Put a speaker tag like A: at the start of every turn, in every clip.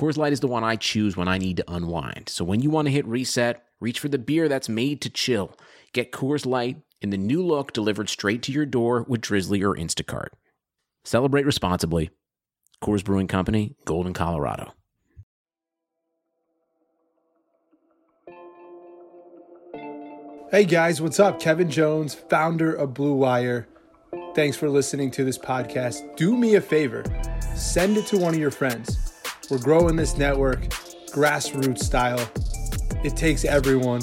A: Coors Light is the one I choose when I need to unwind. So when you want to hit reset, reach for the beer that's made to chill. Get Coors Light in the new look delivered straight to your door with Drizzly or Instacart. Celebrate responsibly. Coors Brewing Company, Golden, Colorado.
B: Hey guys, what's up? Kevin Jones, founder of Blue Wire. Thanks for listening to this podcast. Do me a favor, send it to one of your friends. We're growing this network, grassroots style. It takes everyone.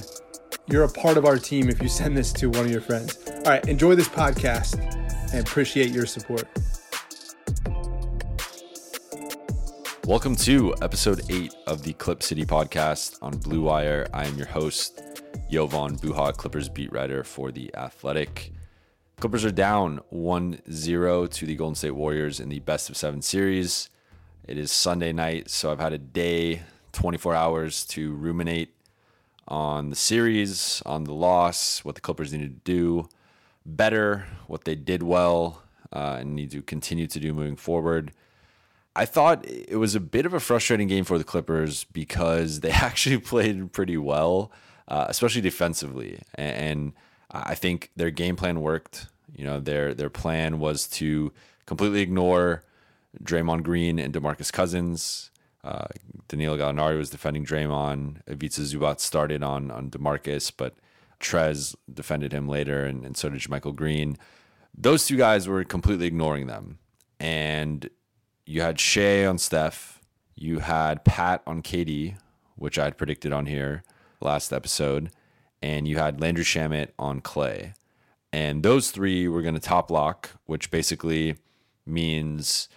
B: You're a part of our team if you send this to one of your friends. All right, enjoy this podcast and appreciate your support.
C: Welcome to episode eight of the Clip City podcast on Blue Wire. I am your host, Jovan Buha, Clippers beat writer for The Athletic. Clippers are down 1 0 to the Golden State Warriors in the best of seven series. It is Sunday night, so I've had a day, 24 hours to ruminate on the series, on the loss, what the Clippers need to do better, what they did well, uh, and need to continue to do moving forward. I thought it was a bit of a frustrating game for the Clippers because they actually played pretty well, uh, especially defensively. And I think their game plan worked. You know, their their plan was to completely ignore Draymond Green and DeMarcus Cousins. Uh, Danilo Gallinari was defending Draymond. Ivica Zubac started on on DeMarcus, but Trez defended him later, and, and so did Michael Green. Those two guys were completely ignoring them, and you had Shai on Steph, you had Pat on KD, which I had predicted on here last episode, and you had Landry Shamet on Klay. And those three were going to top lock, which basically means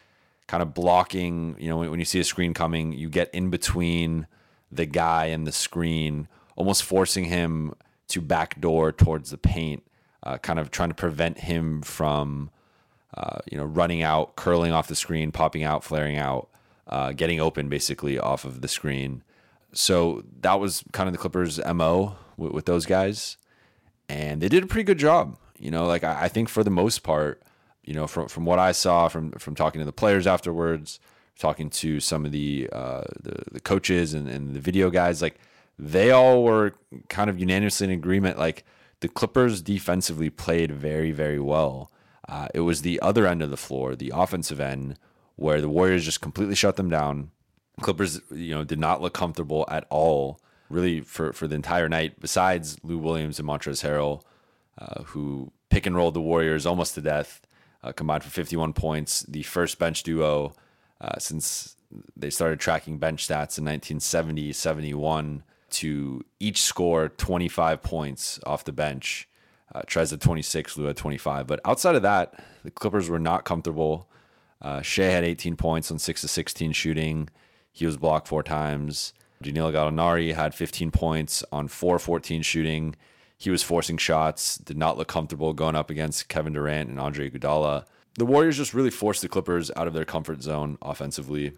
C: kind of blocking, you know, when, when you see a screen coming, you get in between the guy and the screen, almost forcing him to backdoor towards the paint, uh, kind of trying to prevent him from uh, you know, running out, curling off the screen, popping out, flaring out, uh, getting open basically off of the screen. So that was kind of the Clippers' mo with, with, those guys, and they did a pretty good job. You know, like I, I, think for the most part, you know, from from what I saw from from talking to the players afterwards, talking to some of the uh, the, the coaches and, and the video guys, like they all were kind of unanimously in agreement. Like the Clippers defensively played very very well uh, it was the other end of the floor, the offensive end, where the Warriors just completely shut them down. Clippers, you know, did not look comfortable at all, really, for, for the entire night. Besides Lou Williams and Montrezl Harrell, uh, who pick and rolled the Warriors almost to death, uh, combined for 51 points. The first bench duo uh, since they started tracking bench stats in 1970 71 to each score 25 points off the bench uh, Trez at 26, Lou at 25. But outside of that, the Clippers were not comfortable. Uh, Shai had 18 points on 6 to 16 shooting. He was blocked four times. Danilo Gallinari had 15 points on 4 14 shooting. He was forcing shots, did not look comfortable going up against Kevin Durant and Andre Iguodala. The Warriors just really forced the Clippers out of their comfort zone offensively.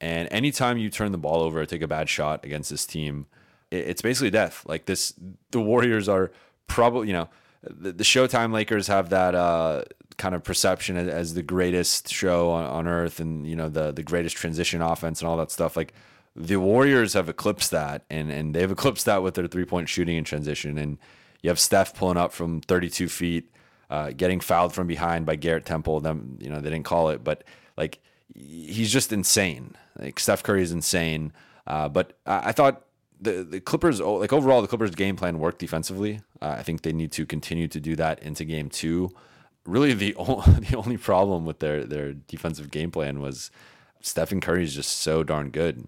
C: And anytime you turn the ball over or take a bad shot against this team, it's basically death. Like this, the Warriors are probably, you know, the, Showtime Lakers have that uh, kind of perception as, as, the greatest show on, on earth, and you know the the greatest transition offense and all that stuff. Like the Warriors have eclipsed that, and and they've eclipsed that with their three point shooting and transition. And you have Steph pulling up from 32 feet, uh, getting fouled from behind by Garrett Temple. Them, you know, they didn't call it, but like he's just insane. Like Steph Curry is insane. Uh, but I, I thought the the Clippers like overall the Clippers game plan worked defensively. Uh, I think they need to continue to do that into game 2. Really the only, the only problem with their their defensive game plan was Stephen Curry is just so darn good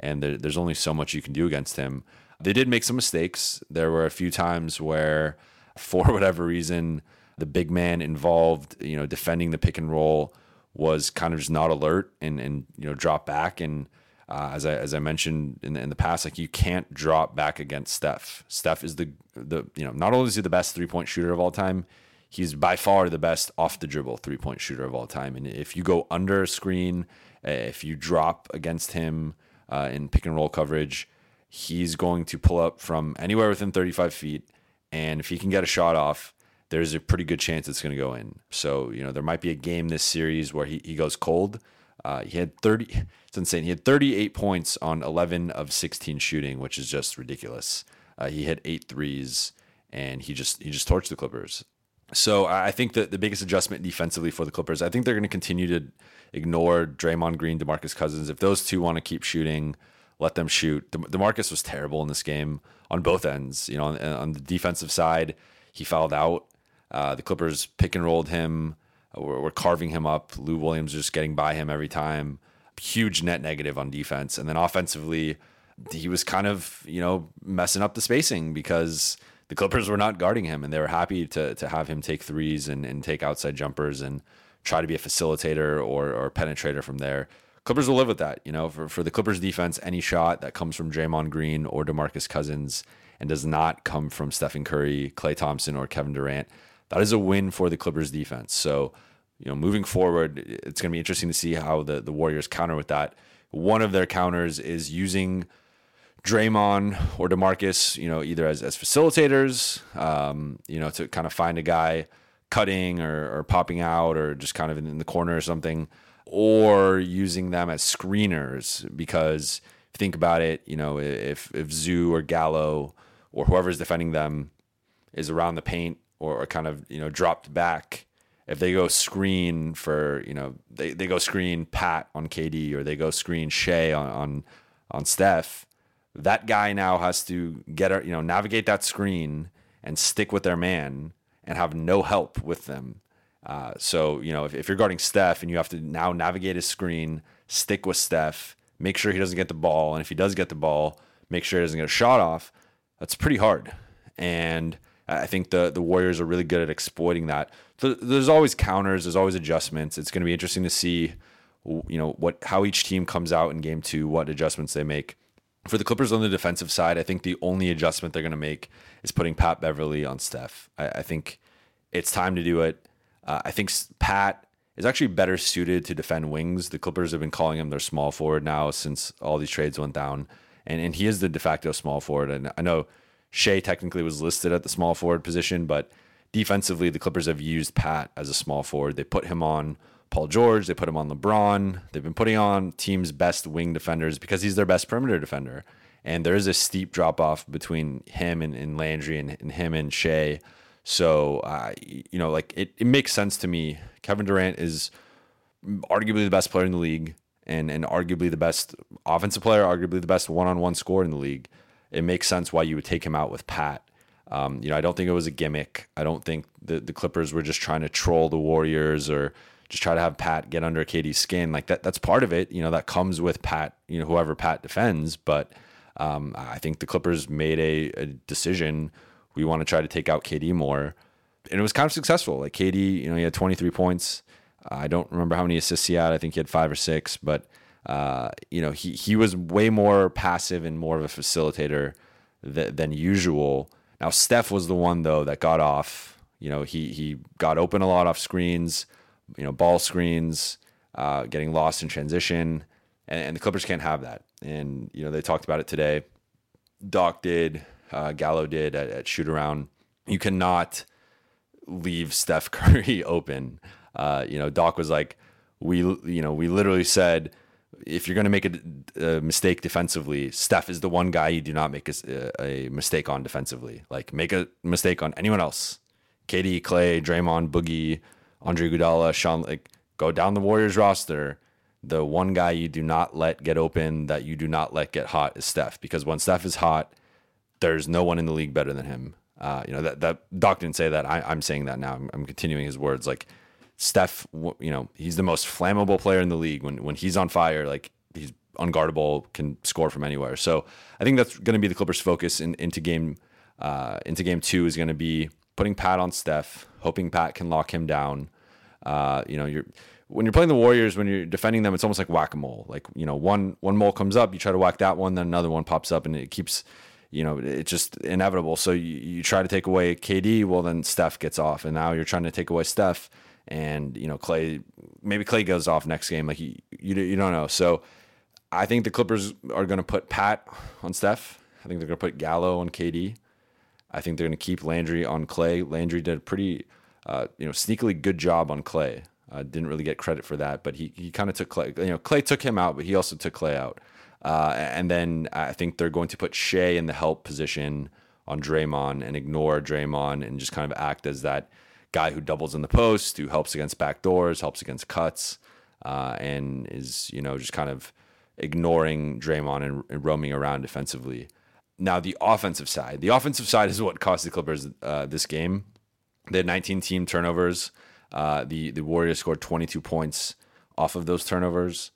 C: and there, there's only so much you can do against him. They did make some mistakes. There were a few times where for whatever reason the big man involved, you know, defending the pick and roll was kind of just not alert and and you know drop back and Uh, as I as I mentioned in the, in the past, like you can't drop back against Steph. Steph is the the you know not only is he the best three point shooter of all time, he's by far the best off the dribble three point shooter of all time. And if you go under a screen, if you drop against him uh, in pick and roll coverage, he's going to pull up from anywhere within 35 feet. And if he can get a shot off, there's a pretty good chance it's going to go in. So, you know, there might be a game this series where he, he goes cold. Uh, he had 30, it's insane. He had 38 points on 11 of 16 shooting, which is just ridiculous. Uh, he hit eight threes and he just, he just torched the Clippers. So I think that the biggest adjustment defensively for the Clippers, I think they're going to continue to ignore Draymond Green, DeMarcus Cousins. If those two want to keep shooting, let them shoot. De- DeMarcus was terrible in this game on both ends. You know, on, on the defensive side, he fouled out. Uh, the Clippers pick and rolled him. We're, we're carving him up. Lou Williams just getting by him every time. Huge net negative on defense, and then offensively, he was kind of you know messing up the spacing because the Clippers were not guarding him, and they were happy to to have him take threes and, and take outside jumpers and try to be a facilitator or or penetrator from there. Clippers will live with that. You know, for, for the Clippers defense, any shot that comes from Draymond Green or DeMarcus Cousins and does not come from Stephen Curry, Klay Thompson, or Kevin Durant, that is a win for the Clippers defense. So, you know, moving forward, it's going to be interesting to see how the, the Warriors counter with that. One of their counters is using Draymond or DeMarcus, you know, either as, as facilitators, um, you know, to kind of find a guy cutting or, or popping out or just kind of in, in the corner or something or using them as screeners because think about it, you know, if if Zoo or Gallo or whoever's defending them is around the paint or, or kind of, you know, dropped back, if they go screen for, you know, they, they go screen Pat on KD or they go screen Shai on on, on Steph, that guy now has to get you know, navigate that screen and stick with their man and have no help with them uh, so, you know, if, if you're guarding Steph and you have to now navigate his screen, stick with Steph, make sure he doesn't get the ball. And if he does get the ball, make sure he doesn't get a shot off. That's pretty hard. And I think the, the Warriors are really good at exploiting that. So there's always counters, there's always adjustments. It's going to be interesting to see, you know, what how each team comes out in game two, what adjustments they make. For the Clippers on the defensive side, I think the only adjustment they're going to make is putting Pat Beverley on Steph. I, I think it's time to do it. Uh, I think Pat is actually better suited to defend wings. The Clippers have been calling him their small forward now since all these trades went down, and and he is the de facto small forward. And I know Shai technically was listed at the small forward position, but defensively, the Clippers have used Pat as a small forward. They put him on Paul George, they put him on LeBron. They've been putting on teams' best wing defenders because he's their best perimeter defender. And there is a steep drop off between him and, and Landry and, and him and Shai so, uh, you know, like it, it makes sense to me. Kevin Durant is arguably the best player in the league and, and arguably the best offensive player, arguably the best one on one scorer in the league. It makes sense why you would take him out with Pat. Um, you know, I don't think it was a gimmick. I don't think the, the Clippers were just trying to troll the Warriors or just try to have Pat get under KD's skin. Like that, that's part of it. You know, that comes with Pat, you know, whoever Pat defends. But um, I think the Clippers made a, a decision we want to try to take out KD more. And it was kind of successful. Like KD, you know, he had 23 points. Uh, I don't remember how many assists he had. I think he had five or six, but uh, you know, he he was way more passive and more of a facilitator th- than usual. Now Steph was the one though that got off. You know, he he got open a lot off screens, you know, ball screens, uh, getting lost in transition, and, and the Clippers can't have that. And you know, they talked about it today. Doc did uh, Gallo did at, at shoot around. You cannot leave Steph Curry open. Uh, you know, Doc was like, we, you know, we literally said, if you're going to make a, a, mistake defensively, Steph is the one guy you do not make a, a, mistake on defensively. Like make a mistake on anyone else. KD, Klay, Draymond, Boogie, Andre Iguodala, Sean, like go down the Warriors roster. The one guy you do not let get open, that you do not let get hot, is Steph. Because when Steph is hot, there's no one in the league better than him. Uh, you know that that Doc didn't say that. I, am saying that now. I'm, I'm, continuing his words. Like Steph, you know, he's the most flammable player in the league. When when he's on fire, like he's unguardable, can score from anywhere. So I think that's going to be the Clippers' focus in, into game uh, into game two is going to be putting Pat on Steph, hoping Pat can lock him down. Uh, you know, you're when you're playing the Warriors, when you're defending them, it's almost like whack a mole. Like you know, one one mole comes up, you try to whack that one, then another one pops up, and it keeps, you know, it's just inevitable. So you, you try to take away KD, well then Steph gets off, and now you're trying to take away Steph, and you know Klay, maybe Klay goes off next game. Like you you, you don't know. So I think the Clippers are going to put Pat on Steph. I think they're going to put Gallo on KD. I think they're going to keep Landry on Klay. Landry did a pretty, uh, you know, sneakily good job on Klay. Uh, didn't really get credit for that, but he he kind of took Klay. You know, Klay took him out, but he also took Klay out. Uh, and then I think they're going to put Shai in the help position on Draymond and ignore Draymond and just kind of act as that guy who doubles in the post, who helps against back doors, helps against cuts, uh, and is you know just kind of ignoring Draymond and, and, roaming around defensively. Now the offensive side, the offensive side is what cost the Clippers uh, this game. They had 19 team turnovers. Uh, the the Warriors scored 22 points off of those turnovers,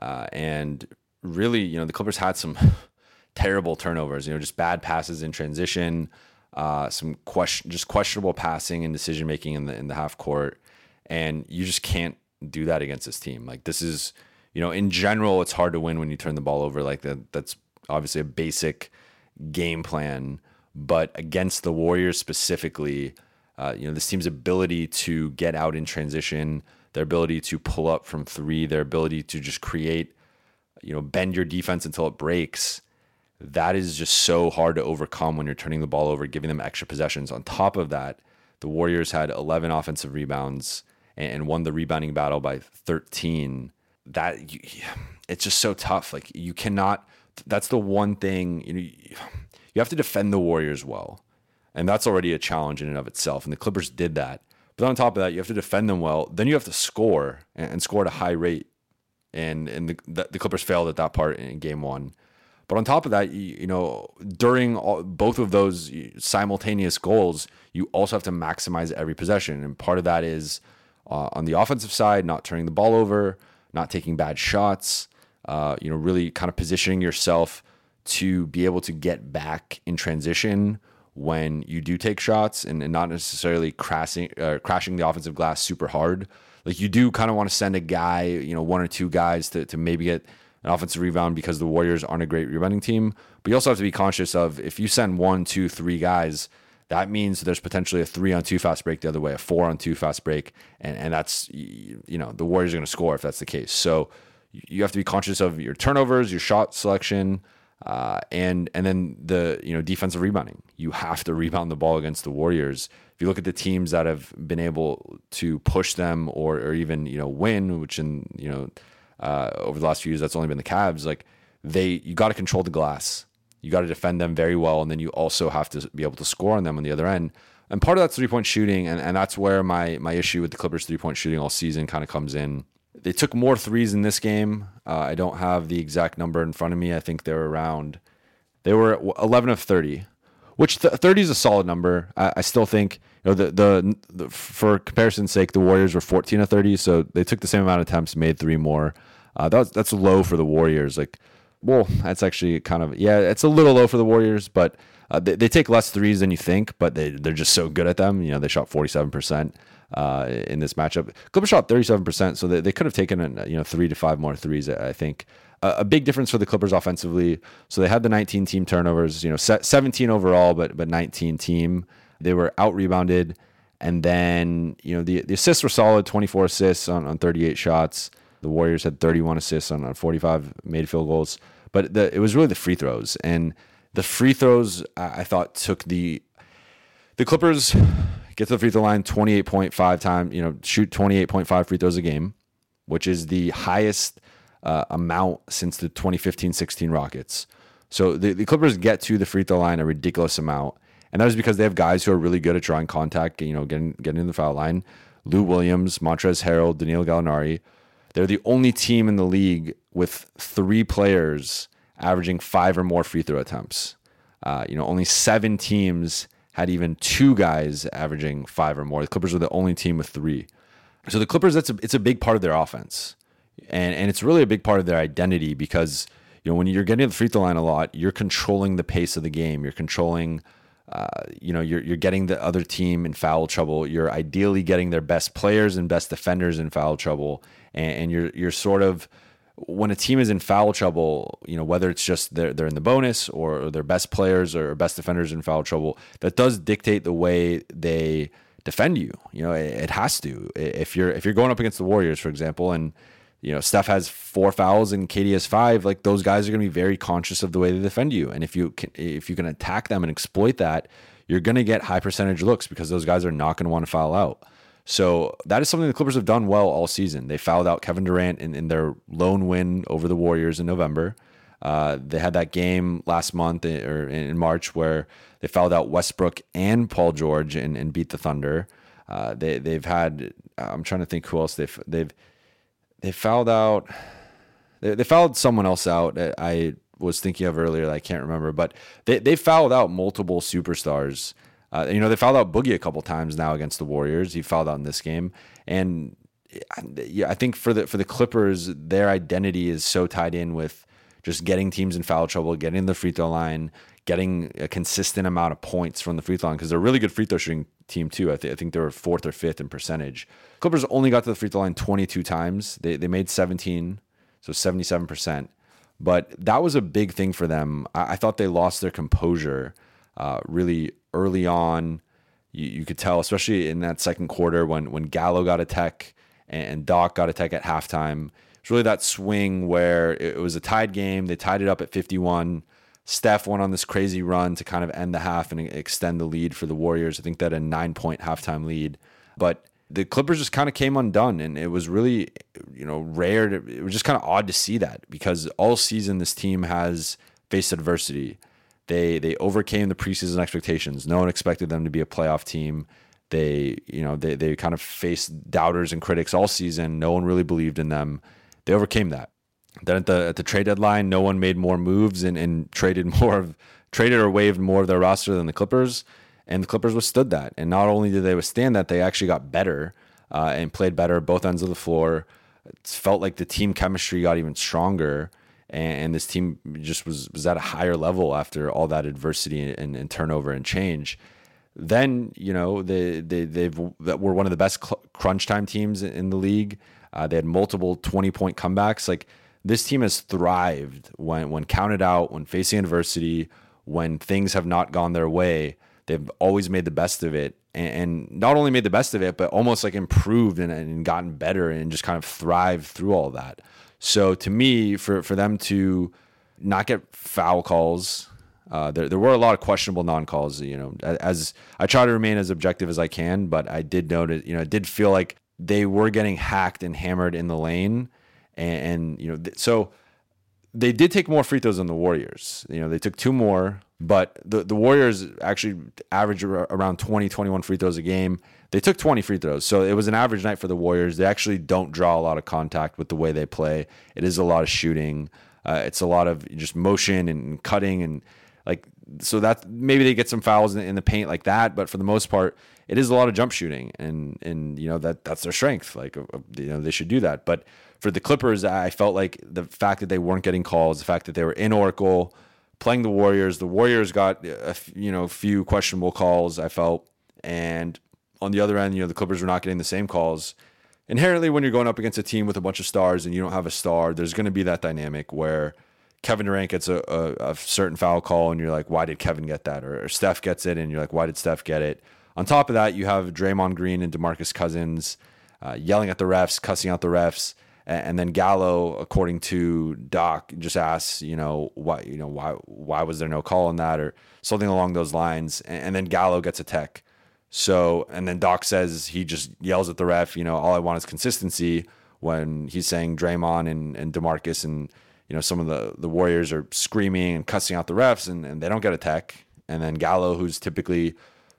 C: uh, and really, you know, the Clippers had some terrible turnovers. You know, just bad passes in transition, uh, some question, just questionable passing and decision making in the in the half court, and you just can't do that against this team. Like this is, you know, in general, it's hard to win when you turn the ball over like that. That's obviously a basic game plan, but against the Warriors specifically uh, you know, this team's ability to get out in transition, their ability to pull up from three, their ability to just create, you know, bend your defense until it breaks. That is just so hard to overcome when you're turning the ball over, giving them extra possessions. On top of that, the Warriors had 11 offensive rebounds and won the rebounding battle by 13. That it's just so tough. Like you cannot. That's the one thing you know. You have to defend the Warriors well. And that's already a challenge in and of itself. And the Clippers did that. But on top of that, you have to defend them well. Then you have to score and, and score at a high rate. And and the, the, Clippers failed at that part in game one. But on top of that, you, you know, during all, both of those simultaneous goals, you also have to maximize every possession. And part of that is uh, on the offensive side, not turning the ball over, not taking bad shots, uh, you know, really kind of positioning yourself to be able to get back in transition when you do take shots and, and not necessarily crashing uh, crashing the offensive glass super hard. Like you do kind of want to send a guy, you know, one or two guys to, to maybe get an offensive rebound because the Warriors aren't a great rebounding team. But you also have to be conscious of if you send one, two, three guys, that means there's potentially a three on two fast break the other way, a four on two fast break, and and that's you know the Warriors are going to score if that's the case. So you have to be conscious of your turnovers, your shot selection. Uh, and and then the you know defensive rebounding. You have to rebound the ball against the Warriors. If you look at the teams that have been able to push them or or even you know win, which in you know uh, over the last few years that's only been the Cavs. Like they, you got to control the glass. You got to defend them very well, and then you also have to be able to score on them on the other end. And part of that three point shooting, and, and that's where my my issue with the Clippers three point shooting all season kind of comes in. They took more threes in this game. Uh, I don't have the exact number in front of me. I think they were around, they were 11 of 30, which th- 30 is a solid number. I, I still think, know, the, the, the, for comparison's sake, the Warriors were 14 of 30, so they took the same amount of attempts, made three more. Uh, that's that's low for the Warriors. Like, well, that's actually kind of yeah, it's a little low for the Warriors, but uh, they, they take less threes than you think, but they they're just so good at them. You know, they shot 47 percent uh, in this matchup. Clippers shot 37%, so they, they could have taken you know three to five more threes. I think a big difference for the Clippers offensively. So they had the 19 team turnovers, you know, 17 overall, but but 19 team. They were out rebounded, and then you know the the assists were solid, 24 assists on, on 38 shots. The Warriors had 31 assists on, on 45 made field goals, but the, it was really the free throws and the free throws I thought took the the Clippers get to the free throw line 28.5 times, you know, shoot 28.5 free throws a game, which is the highest uh, amount since the 2015 16 Rockets. So the, the Clippers get to the free throw line a ridiculous amount. And that is because they have guys who are really good at drawing contact, you know, getting getting in the foul line. Lou Williams, Montrezl Harrell, Danilo Gallinari. They're the only team in the league with three players averaging five or more free throw attempts. Uh, you know, only seven teams had even two guys averaging five or more. The Clippers were the only team with three. So the Clippers, that's a, it's a big part of their offense, and and it's really a big part of their identity because you know when you're getting to the free throw line a lot, you're controlling the pace of the game. You're controlling uh, you know, you're you're getting the other team in foul trouble. You're ideally getting their best players and best defenders in foul trouble, and, and you're you're sort of when a team is in foul trouble, you know, whether it's just they're, they're in the bonus or their best players or best defenders in foul trouble, that does dictate the way they defend you. You know, it, it has to. If you're if you're going up against the Warriors, for example, and you know Steph has four fouls and KD has five, like those guys are going to be very conscious of the way they defend you. And if you can, if you can attack them and exploit that, you're going to get high percentage looks because those guys are not going to want to foul out. So that is something the Clippers have done well all season. They fouled out Kevin Durant in, in their lone win over the Warriors in November. Uh, they had that game last month eh, or in March where they fouled out Westbrook and Paul George and, and beat the Thunder. Uh, they they've had I'm trying to think who else they've they've they fouled out they, they fouled someone else out. I was thinking of earlier. I can't remember, but they they fouled out multiple superstars uh, you know, they fouled out Boogie a couple times now against the Warriors. He fouled out in this game, and I think for the for the Clippers, their identity is so tied in with just getting teams in foul trouble, getting the free throw line, getting a consistent amount of points from the free throw line because they're a really good free throw shooting team too. I, th- I think they were fourth or fifth in percentage. Clippers only got to the free throw line 22 times. They they made 17, so 77 percent. But that was a big thing for them. I, I thought they lost their composure uh, really early on. You, you, could tell, especially in that second quarter when when Gallo got a tech and Doc got a tech at halftime. It's really that swing where it was a tied game. They tied it up at 51. Steph went on this crazy run to kind of end the half and extend the lead for the Warriors. I think that a nine point halftime lead. But the Clippers just kind of came undone, and it was really, you know, rare. To, it was just kind of odd to see that because all season this team has faced adversity. They they overcame the preseason expectations. No one expected them to be a playoff team. They you know they they kind of faced doubters and critics all season. No one really believed in them. They overcame that. Then at the at the trade deadline, no one made more moves and, and traded more of traded or waived more of their roster than the Clippers. And the Clippers withstood that. And not only did they withstand that, they actually got better uh, and played better both ends of the floor. It felt like the team chemistry got even stronger and, this team just was was at a higher level after all that adversity and, and turnover and change. Then you know they they they've that were one of the best crunch time teams in the league. Uh, they had multiple twenty point comebacks. Like this team has thrived when when counted out, when facing adversity, when things have not gone their way. They've always made the best of it, and, and not only made the best of it, but almost like improved and, and gotten better and just kind of thrived through all that. So to me, for for them to not get foul calls, uh, there there were a lot of questionable non calls. You know, as I try to remain as objective as I can, but I did notice, you know, it did feel like they were getting hacked and hammered in the lane, and, and you know, th- so they did take more free throws than the Warriors. You know, they took two more, but the the Warriors actually average around 20, 21 free throws a game. They took 20 free throws. So it was an average night for the Warriors. They actually don't draw a lot of contact with the way they play. It is a lot of shooting. Uh, it's a lot of just motion and cutting and like so that maybe they get some fouls in, in, the paint like that, but for the most part, it is a lot of jump shooting and and you know that that's their strength. Like uh, you know they should do that. But for the Clippers, I felt like the fact that they weren't getting calls, the fact that they were in Oracle playing the Warriors, the Warriors got a you know few questionable calls. I felt and on the other end, you know, the Clippers were not getting the same calls. Inherently, when you're going up against a team with a bunch of stars and you don't have a star, there's going to be that dynamic where Kevin Durant gets a, a, a, certain foul call and you're like, why did Kevin get that? Or, or, Steph gets it and you're like, why did Steph get it? On top of that, you have Draymond Green and DeMarcus Cousins uh, yelling at the refs, cussing out the refs. And, then Gallo, according to Doc, just asks, you know, why, you know, why, why was there no call on that or something along those lines? And, and then Gallo gets a tech. So, and then Doc says he just yells at the ref, you know, all I want is consistency when he's saying Draymond and, and DeMarcus and, you know, some of the, the Warriors are screaming and cussing out the refs and, and they don't get a tech. And then Gallo, who's typically,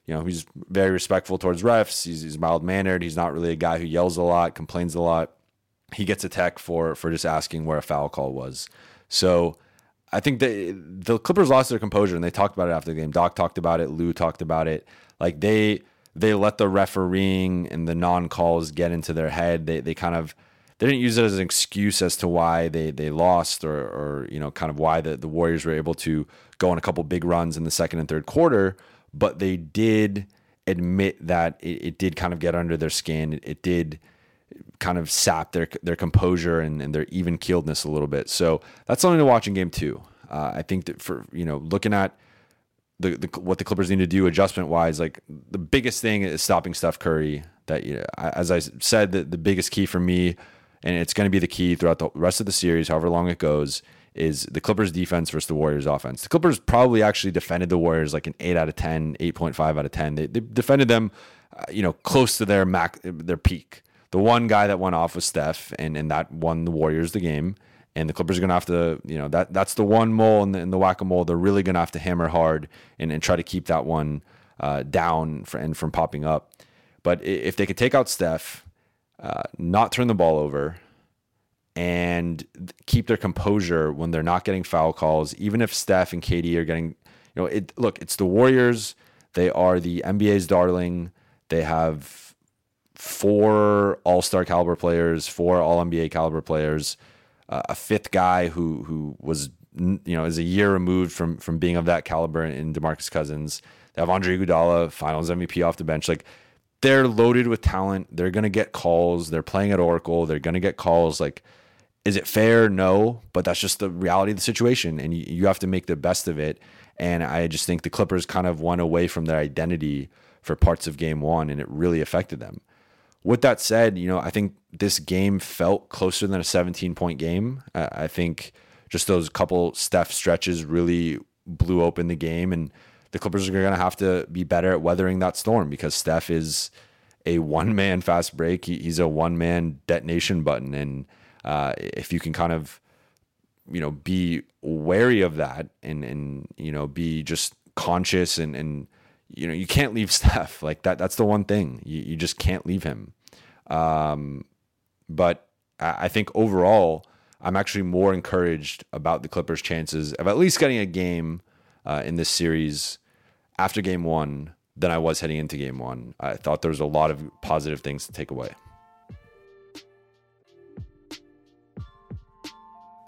C: you know, he's very respectful towards refs. He's, he's mild mannered. He's not really a guy who yells a lot, complains a lot. He gets a tech for, for just asking where a foul call was. So, I think the the Clippers lost their composure and they talked about it after the game. Doc talked about it. Lou talked about it. Like they they let the refereeing and the non calls get into their head. They they kind of they didn't use it as an excuse as to why they they lost or or you know kind of why the, the Warriors were able to go on a couple big runs in the second and third quarter. but they did admit that it, it did kind of get under their skin. It, it did kind of sap their their composure and, and their even keeledness a little bit. So that's something to watch in game two. Uh, I think that for you know looking at the, the, what the Clippers need to do adjustment wise, like the biggest thing is stopping Steph Curry. That you know, as I said, the, the biggest key for me, and it's going to be the key throughout the rest of the series, however long it goes, is the Clippers defense versus the Warriors offense. The Clippers probably actually defended the Warriors like an 8 out of 10, 8.5 out of 10. They, they defended them, uh, you know, close to their mac their peak. The one guy that went off was Steph and and that won the Warriors the game. And the Clippers are going to have to, you know, that that's the one mole in the, in the whack-a-mole. They're really going to have to hammer hard and, and try to keep that one uh, down for, and from popping up. But if they could take out Steph, uh, not turn the ball over, and keep their composure when they're not getting foul calls, even if Steph and KD are getting, you know, it. Look, it's the Warriors. They are the NBA's darling. They have four All Star caliber players, four All NBA caliber players, uh, a fifth guy who who was you know is a year removed from from being of that caliber in Demarcus Cousins. They have Andre Iguodala, Finals MVP off the bench. Like they're loaded with talent. They're gonna get calls. They're playing at Oracle. They're gonna get calls. Like is it fair? No, but that's just the reality of the situation, and you, you have to make the best of it. And I just think the Clippers kind of went away from their identity for parts of game one, and it really affected them. With that said, you know, I think this game felt closer than a 17 point game. I think just those couple Steph stretches really blew open the game, and the Clippers are going to have to be better at weathering that storm because Steph is a one man fast break. he's a one man detonation button. And uh, if you can kind of you know be wary of that and and you know be just conscious and and you know you can't leave Steph. Like that that's the one thing. You, you just can't leave him. Um, but I think overall I'm actually more encouraged about the Clippers chances of at least getting a game uh, in this series after game one than I was heading into game one. I thought there was a lot of positive things to take away.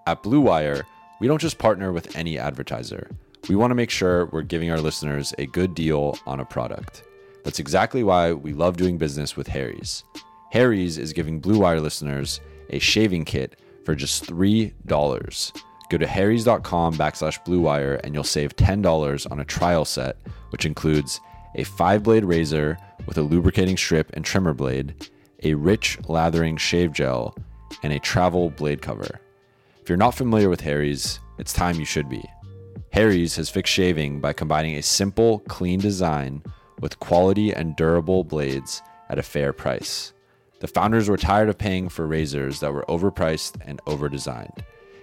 C: At Blue Wire, we don't just partner with any advertiser. We want to make sure we're giving our listeners a good deal on a product. That's exactly why we love doing business with Harry's. Harry's is giving Blue Wire listeners a shaving kit for just $3. Go to harrys.com backslash blue wire and you'll save $10 on a trial set, which includes a five blade razor with a lubricating strip and trimmer blade, a rich lathering shave gel, and a travel blade cover. If you're not familiar with Harry's, it's time you should be. Harry's has fixed shaving by combining a simple, clean design with quality and durable blades at a fair price. The founders were tired of paying for razors that were overpriced and overdesigned.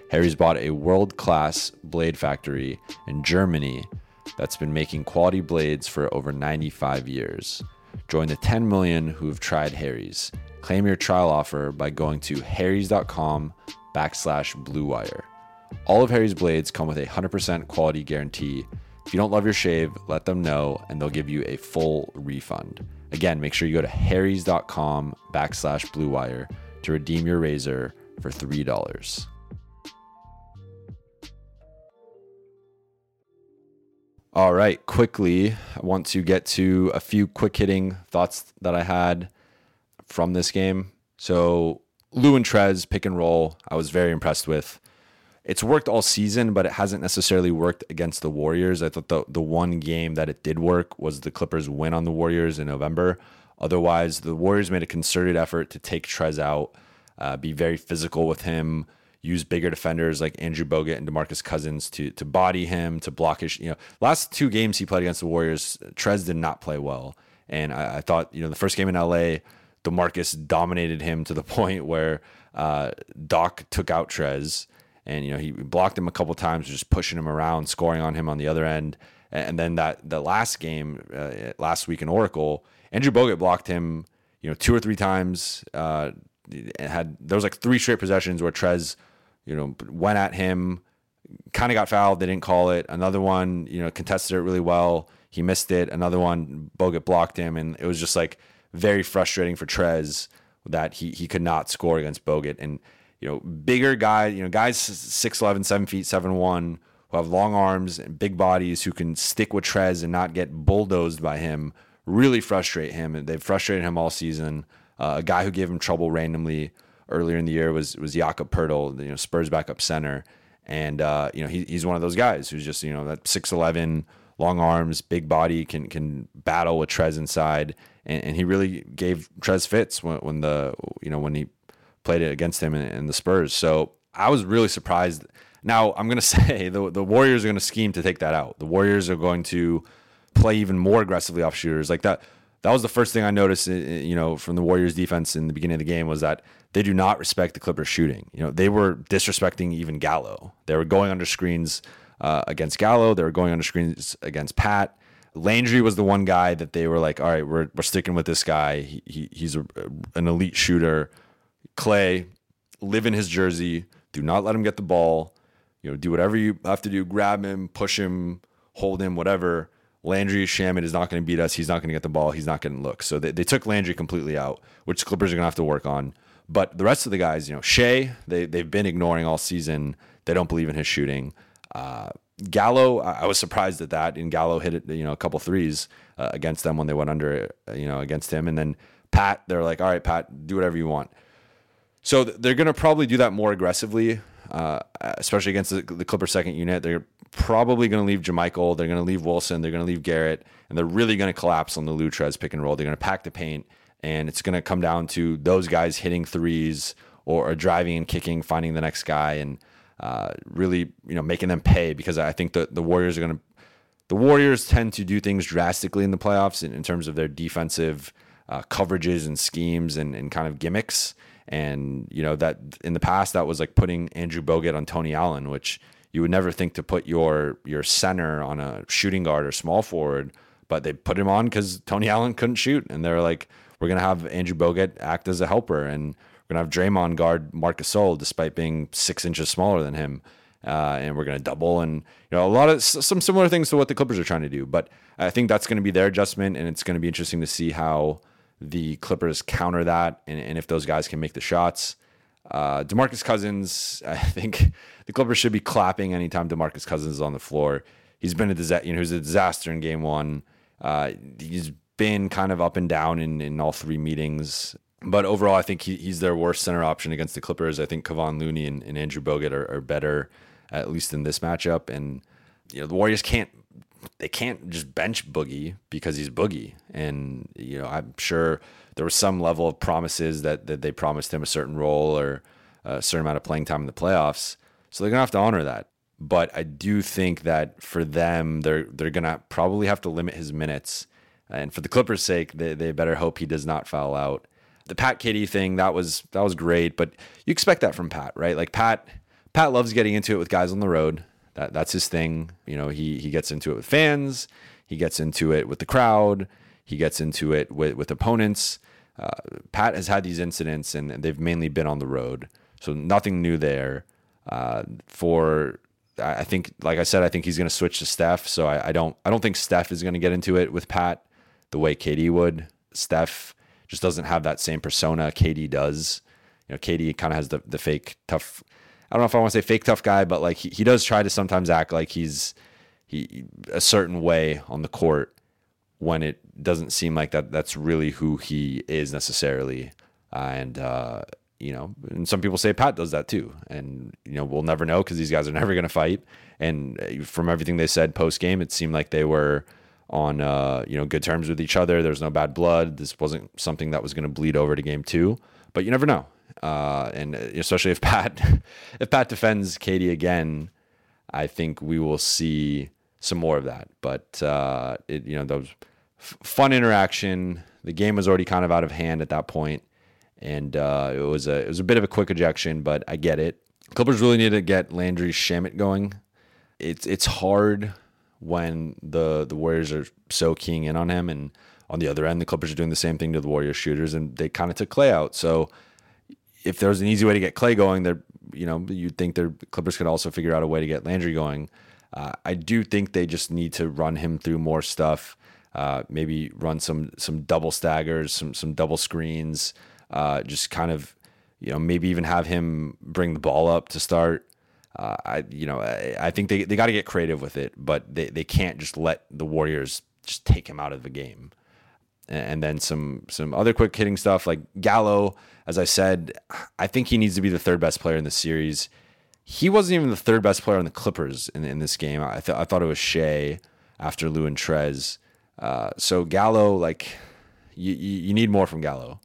C: Harry's bought a world class blade factory in Germany that's been making quality blades for over 95 years. Join the 10 million who have tried Harry's. Claim your trial offer by going to harrys.com backslash blue wire. All of Harry's blades come with a 100% quality guarantee. If you don't love your shave, let them know and they'll give you a full refund. Again, make sure you go to harrys.com backslash blue wire to redeem your razor for $3. All right, quickly, I want to get to a few quick hitting thoughts that I had from this game. So, Lou and Trez pick and roll, I was very impressed with. It's worked all season, but it hasn't necessarily worked against the Warriors. I thought the the one game that it did work was the Clippers win on the Warriors in November. Otherwise, the Warriors made a concerted effort to take Trez out, uh, be very physical with him, use bigger defenders like Andrew Bogut and DeMarcus Cousins to to body him, to block his. You know, last two games he played against the Warriors, Trez did not play well, and I, I thought you know the first game in LA DeMarcus dominated him to the point where uh, Doc took out Trez, and you know he blocked him a couple times, just pushing him around, scoring on him on the other end. And then that the last game uh, last week in Oracle, Andrew Bogut blocked him, you know, two or three times. Uh, had there was like three straight possessions where Trez, you know, went at him, kind of got fouled. They didn't call it. Another one, you know, contested it really well. He missed it. Another one, Bogut blocked him, and it was just like very frustrating for Trez that he he could not score against Bogut. And you know, bigger guy, you know, guys 6'11, 7 feet, 7 1 who have long arms and big bodies who can stick with Trez and not get bulldozed by him really frustrate him. And they've frustrated him all season. Uh, a guy who gave him trouble randomly earlier in the year was was Jakob Poeltl, you know, Spurs backup center. And uh, you know, he, he's one of those guys who's just, you know, that 6'11, long arms, big body, can can battle with Trez inside. And, and he really gave Trez fits when, when the you know when he played it against him in, in the Spurs. So I was really surprised. Now I'm gonna say the the Warriors are gonna scheme to take that out. The Warriors are going to play even more aggressively off shooters like that. That was the first thing I noticed, you know, from the Warriors defense in the beginning of the game was that they do not respect the Clippers shooting. You know, they were disrespecting even Gallo. They were going under screens uh, against Gallo. They were going under screens against Pat. Landry was the one guy that they were like, all right, we're, we're sticking with this guy. He, he he's a, an elite shooter. Klay, live in his jersey. Do not let him get the ball. You know, do whatever you have to do. Grab him, push him, hold him, whatever. Landry Shamet is not going to beat us. He's not going to get the ball. He's not going to look. So they, they took Landry completely out, which Clippers are going to have to work on. But the rest of the guys, you know, Shai, they, they've been ignoring all season. They don't believe in his shooting. Uh, Gallo, I was surprised at that. And Gallo hit it, you know, a couple threes uh, against them when they went under, you know, against him. And then Pat, they're like, all right, Pat, do whatever you want. So they're going to probably do that more aggressively, uh, especially against the, the Clipper second unit. They're probably going to leave JaMychal. They're going to leave Wilson. They're going to leave Garrett. And they're really going to collapse on the Lou Trez pick and roll. They're going to pack the paint. And it's going to come down to those guys hitting threes or, or driving and kicking, finding the next guy. And uh, really, you know, making them pay because I think the, the Warriors are going to. The Warriors tend to do things drastically in the playoffs in, in terms of their defensive uh, coverages and schemes and, and kind of gimmicks. And, you know, that in the past, that was like putting Andrew Bogut on Tony Allen, which you would never think to put your your center on a shooting guard or small forward, but they put him on because Tony Allen couldn't shoot. And they're like, we're going to have Andrew Bogut act as a helper. And we're going to have Draymond guard Marcus Gasol despite being six inches smaller than him. Uh, and we're going to double and you know a lot of some similar things to what the Clippers are trying to do. But I think that's going to be their adjustment, and it's going to be interesting to see how the Clippers counter that, and, and if those guys can make the shots. Uh, Demarcus Cousins, I think the Clippers should be clapping anytime Demarcus Cousins is on the floor. He's been a disaster. You know, he was a disaster in Game One. Uh, he's been kind of up and down in in all three meetings. But overall, I think he, he's their worst center option against the Clippers. I think Kevon Looney and, and Andrew Bogut are, are, better, at least in this matchup. And you know, the Warriors can't they can't just bench Boogie because he's Boogie. And you know, I'm sure there was some level of promises that that they promised him a certain role or a certain amount of playing time in the playoffs. So they're gonna have to honor that. But I do think that for them, they're they're gonna probably have to limit his minutes. And for the Clippers' sake, they, they better hope he does not foul out the Pat KD thing that was that was great, but you expect that from Pat, right? Like Pat Pat loves getting into it with guys on the road. That that's his thing. You know, he he gets into it with fans, he gets into it with the crowd, he gets into it with with opponents. Uh, Pat has had these incidents, and they've mainly been on the road, so nothing new there. Uh, for I think, like I said, I think he's going to switch to Steph. So I, I don't I don't think Steph is going to get into it with Pat the way KD would. Steph just doesn't have that same persona KD does. You know, KD kind of has the the fake tough. I don't know if I want to say fake tough guy, but like he, he does try to sometimes act like he's he a certain way on the court when it doesn't seem like that that's really who he is necessarily. and uh, you know, and some people say Pat does that too. And you know, we'll never know because these guys are never going to fight. And uh, from everything they said post game, it seemed like they were on uh, you know good terms with each other. There's no bad blood. This wasn't something that was going to bleed over to game two, but you never know. Uh, and especially if Pat if Pat defends KD again, I think we will see some more of that. But uh, it you know those f- fun interaction. The game was already kind of out of hand at that point, and uh, it was a it was a bit of a quick ejection, but I get it. Clippers really need to get Landry Shamet going. It's it's hard when the the Warriors are so keying in on him, and on the other end, the Clippers are doing the same thing to the Warriors shooters, and they kind of took Klay out. So if there's an easy way to get Klay going, they're you know you'd think the Clippers could also figure out a way to get Landry going. Uh, I do think they just need to run him through more stuff. Uh, maybe run some some double staggers, some some double screens. Uh, just kind of you know maybe even have him bring the ball up to start. Uh, I you know I, I think they, they got to get creative with it, but they, they can't just let the Warriors just take him out of the game. And then some some other quick hitting stuff like Gallo. As I said, I think he needs to be the third best player in the series. He wasn't even the third best player on the Clippers in, in this game. I, th- I thought it was Shai after Lou and Trez. Uh, so Gallo, like, you, you need more from Gallo.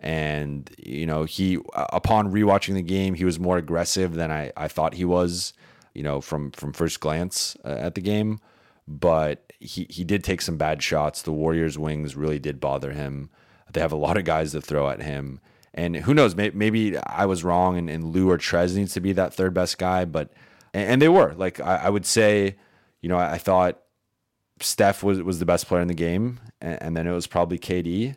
C: And, you know, he, upon rewatching the game, he was more aggressive than I, I thought he was, you know, from, from first glance uh, at the game. But he, he did take some bad shots. The Warriors' wings really did bother him. They have a lot of guys to throw at him. And who knows, maybe, I was wrong and, and Lou or Trez needs to be that third best guy. But, and, they were. Like, I, I would say, you know, I thought Steph was was the best player in the game, and, and, then it was probably KD,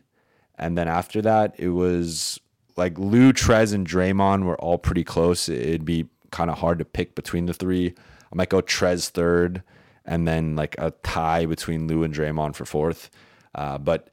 C: and then after that it was like Lou, Trez, and Draymond were all pretty close. It'd be kind of hard to pick between the three. I might go Trez third, and then like a tie between Lou and Draymond for fourth. Uh, but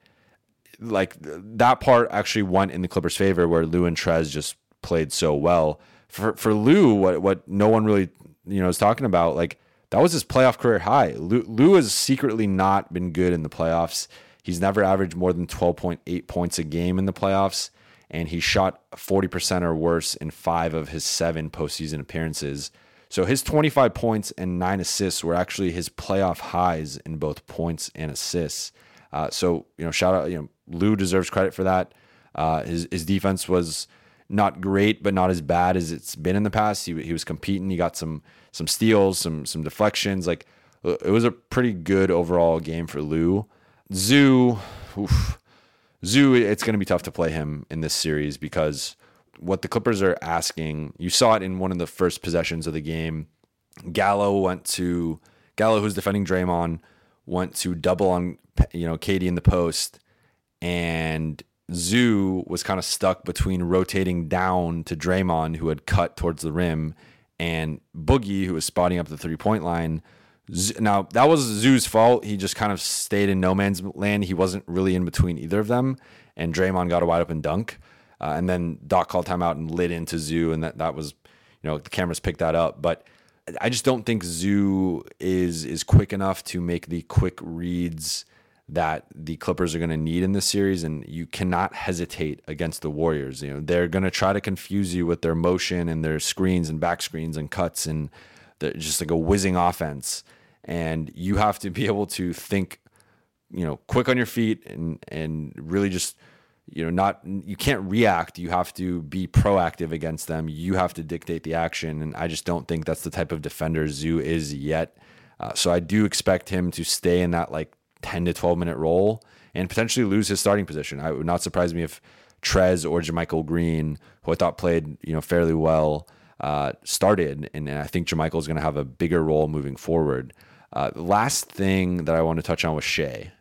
C: like that part actually went in the Clippers' favor, where Lou and Trez just played so well. For for Lou, what what no one really you know is talking about like that was his playoff career high. Lou, Lou has secretly not been good in the playoffs. He's never averaged more than 12.8 points a game in the playoffs, and he shot 40% or worse in five of his seven postseason appearances. So his 25 points and nine assists were actually his playoff highs in both points and assists. Uh, so you know, shout out, you know, Lou deserves credit for that. Uh, his his defense was not great, but not as bad as it's been in the past. He he was competing. He got some some steals, some some deflections. Like it was a pretty good overall game for Lou. Zoo, oof. Zoo, it's going to be tough to play him in this series because what the Clippers are asking, you saw it in one of the first possessions of the game. Gallo went to Gallo, who's defending Draymond, went to double on you know KD in the post, and Zoo was kind of stuck between rotating down to Draymond, who had cut towards the rim, and Boogie, who was spotting up the three point line. Now, that was Zoo's fault. He just kind of stayed in no man's land. He wasn't really in between either of them. And Draymond got a wide open dunk. Uh, and then Doc called timeout and lit into Zoo. And that, that was, you know, the cameras picked that up. But I just don't think Zoo is is quick enough to make the quick reads that the Clippers are going to need in this series, and you cannot hesitate against the Warriors. You know they're going to try to confuse you with their motion and their screens and back screens and cuts and just like a whizzing offense, and you have to be able to think, you know, quick on your feet and and really just you know not you can't react you have to be proactive against them you have to dictate the action and i just don't think that's the type of defender zoo is yet uh, so i do expect him to stay in that like 10 to 12 minute role and potentially lose his starting position. I would not surprise me if Trez or JaMychal Green, who I thought played you know fairly well, uh, started, and, and, I think JaMychal is going to have a bigger role moving forward. Uh, last thing that I want to touch on was Shai,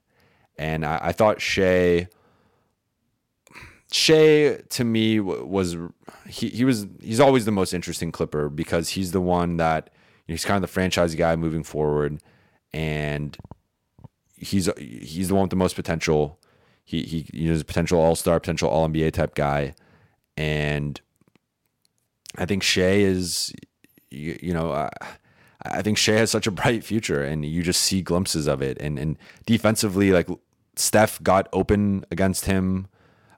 C: and I, I thought Shai. Shai to me was he he was he's always the most interesting Clipper because he's the one that he's kind of the franchise guy moving forward, and he's he's the one with the most potential. He he you know, a potential All Star, potential All NBA type guy, and I think Shai is, you, you know, uh, I think Shai has such a bright future, and you just see glimpses of it. And and defensively, like Steph got open against him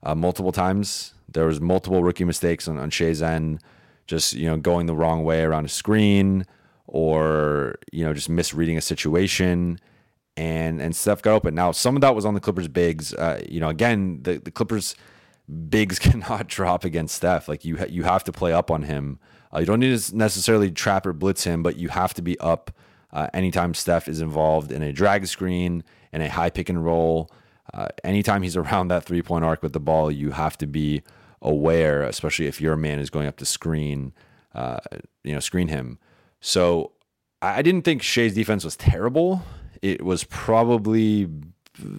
C: uh, multiple times. There was multiple rookie mistakes on, on Shai's end, just you know going the wrong way around a screen, or you know just misreading a situation and and Steph got open. Now some of that was on the Clippers bigs. Uh, you know, again, the, the Clippers bigs cannot drop against Steph. Like you ha- you have to play up on him. Uh, you don't need to necessarily trap or blitz him, but you have to be up uh, anytime Steph is involved in a drag screen and a high pick and roll. Uh, anytime he's around that three point arc with the ball, you have to be aware, especially if your man is going up to screen, uh, you know, screen him. So I didn't think Shai's defense was terrible it was probably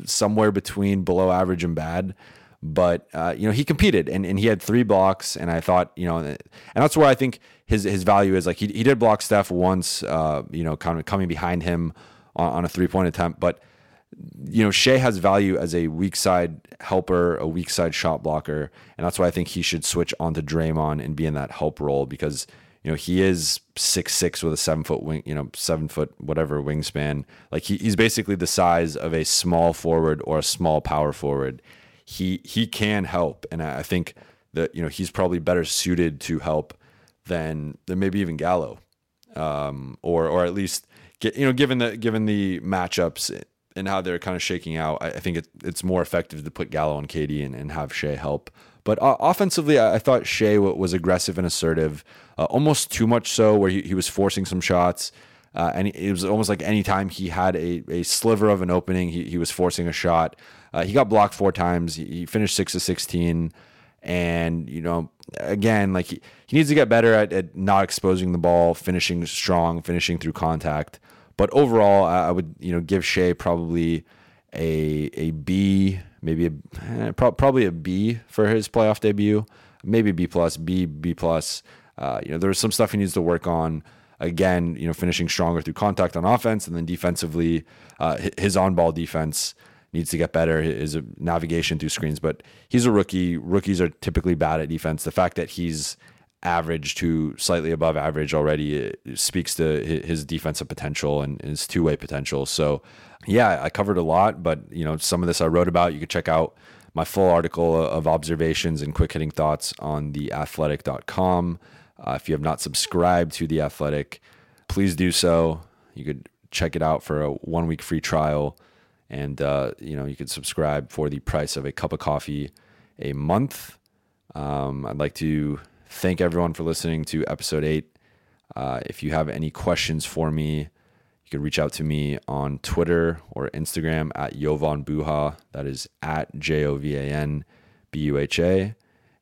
C: somewhere between below average and bad. But uh, you know he competed and, and he had three blocks and I thought you know and that's where I think his his value is like he, he did block Steph once uh, you know kind of coming behind him on, on a three point attempt but you know Shai has value as a weak side helper a weak side shot blocker and that's why I think he should switch onto Draymond and be in that help role because you know, he is six six with a seven foot wing, you know, seven foot whatever wingspan. Like he, he's basically the size of a small forward or a small power forward. He he can help, and I think that you know he's probably better suited to help than than maybe even Gallo, um, or or at least get you know given the given the matchups and how they're kind of shaking out. I, think it, it's more effective to put Gallo and KD and, and have Shai help. But uh, offensively, I, I, thought Shai was aggressive and assertive, uh, almost too much so, where he, he was forcing some shots. Uh, and it was almost like anytime he had a, a sliver of an opening, he, he was forcing a shot. Uh, he got blocked four times. He, he, finished six to 16. And, you know, again, like he, he needs to get better at, at not exposing the ball, finishing strong, finishing through contact. But overall, I, I would, you know, give Shai probably a, a B maybe a, eh, pro- probably a B for his playoff debut, maybe B plus, B B plus. Uh, you know, there's some stuff he needs to work on. Again, you know, finishing stronger through contact on offense, and then defensively, uh, his on-ball defense needs to get better. His navigation through screens, but he's a rookie. Rookies are typically bad at defense. The fact that he's average to slightly above average already speaks to his defensive potential and his two-way potential. So yeah, I covered a lot, but you know, some of this I wrote about. You could check out my full article of observations and quick hitting thoughts on theathletic.com. Uh, if you have not subscribed to The Athletic, please do so. You could check it out for a one week free trial. And, uh, you know, you could subscribe for the price of a cup of coffee a month. Um, I'd like to thank everyone for listening to episode eight. Uh, if you have any questions for me, you can reach out to me on Twitter or Instagram at Jovan Buha. That is at J O V A N B U H A.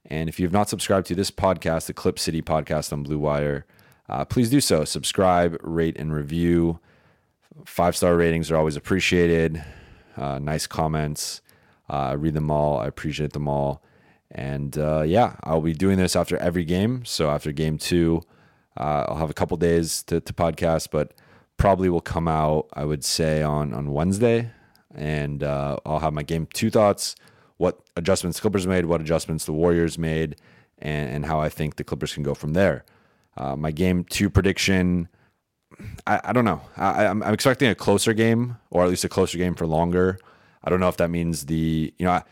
C: And if you have not subscribed to this podcast, the Clip City podcast on Blue Wire, uh, please do so. Subscribe, rate, and review. Five star ratings are always appreciated. Uh, nice comments. Uh, I read them all. I appreciate them all. And uh, yeah, I'll be doing this after every game. So after game two, uh, I'll have a couple days to, to podcast, but probably will come out, I would say, on, on Wednesday. And uh, I'll have my game two thoughts, what adjustments Clippers made, what adjustments the Warriors made, and, and how I think the Clippers can go from there. Uh, my game two prediction, I, I don't know. I, am I'm expecting a closer game, or at least a closer game for longer. I don't know if that means the, you know, I,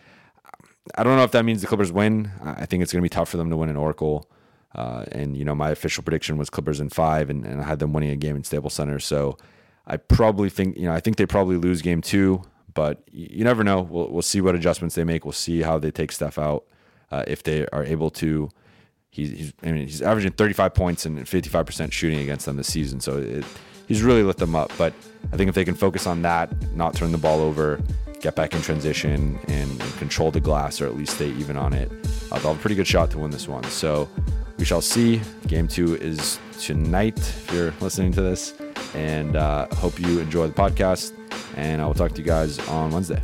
C: I don't know if that means the Clippers win. I think it's going to be tough for them to win in Oracle. Uh, and you know, my official prediction was Clippers in five, and, and I had them winning a game in Staples Center. So I probably think you know I think they probably lose game two, but you never know. We'll we'll see what adjustments they make. We'll see how they take Steph out uh, if they are able to. He's, he's I mean he's averaging 35 points and 55 percent shooting against them this season, so it, he's really lit them up. But I think if they can focus on that, not turn the ball over, get back in transition, and, control the glass, or at least stay even on it, uh, they'll have a pretty good shot to win this one. So we shall see. Game two is tonight if you're listening to this. And uh, hope you enjoy the podcast. And I will talk to you guys on Wednesday.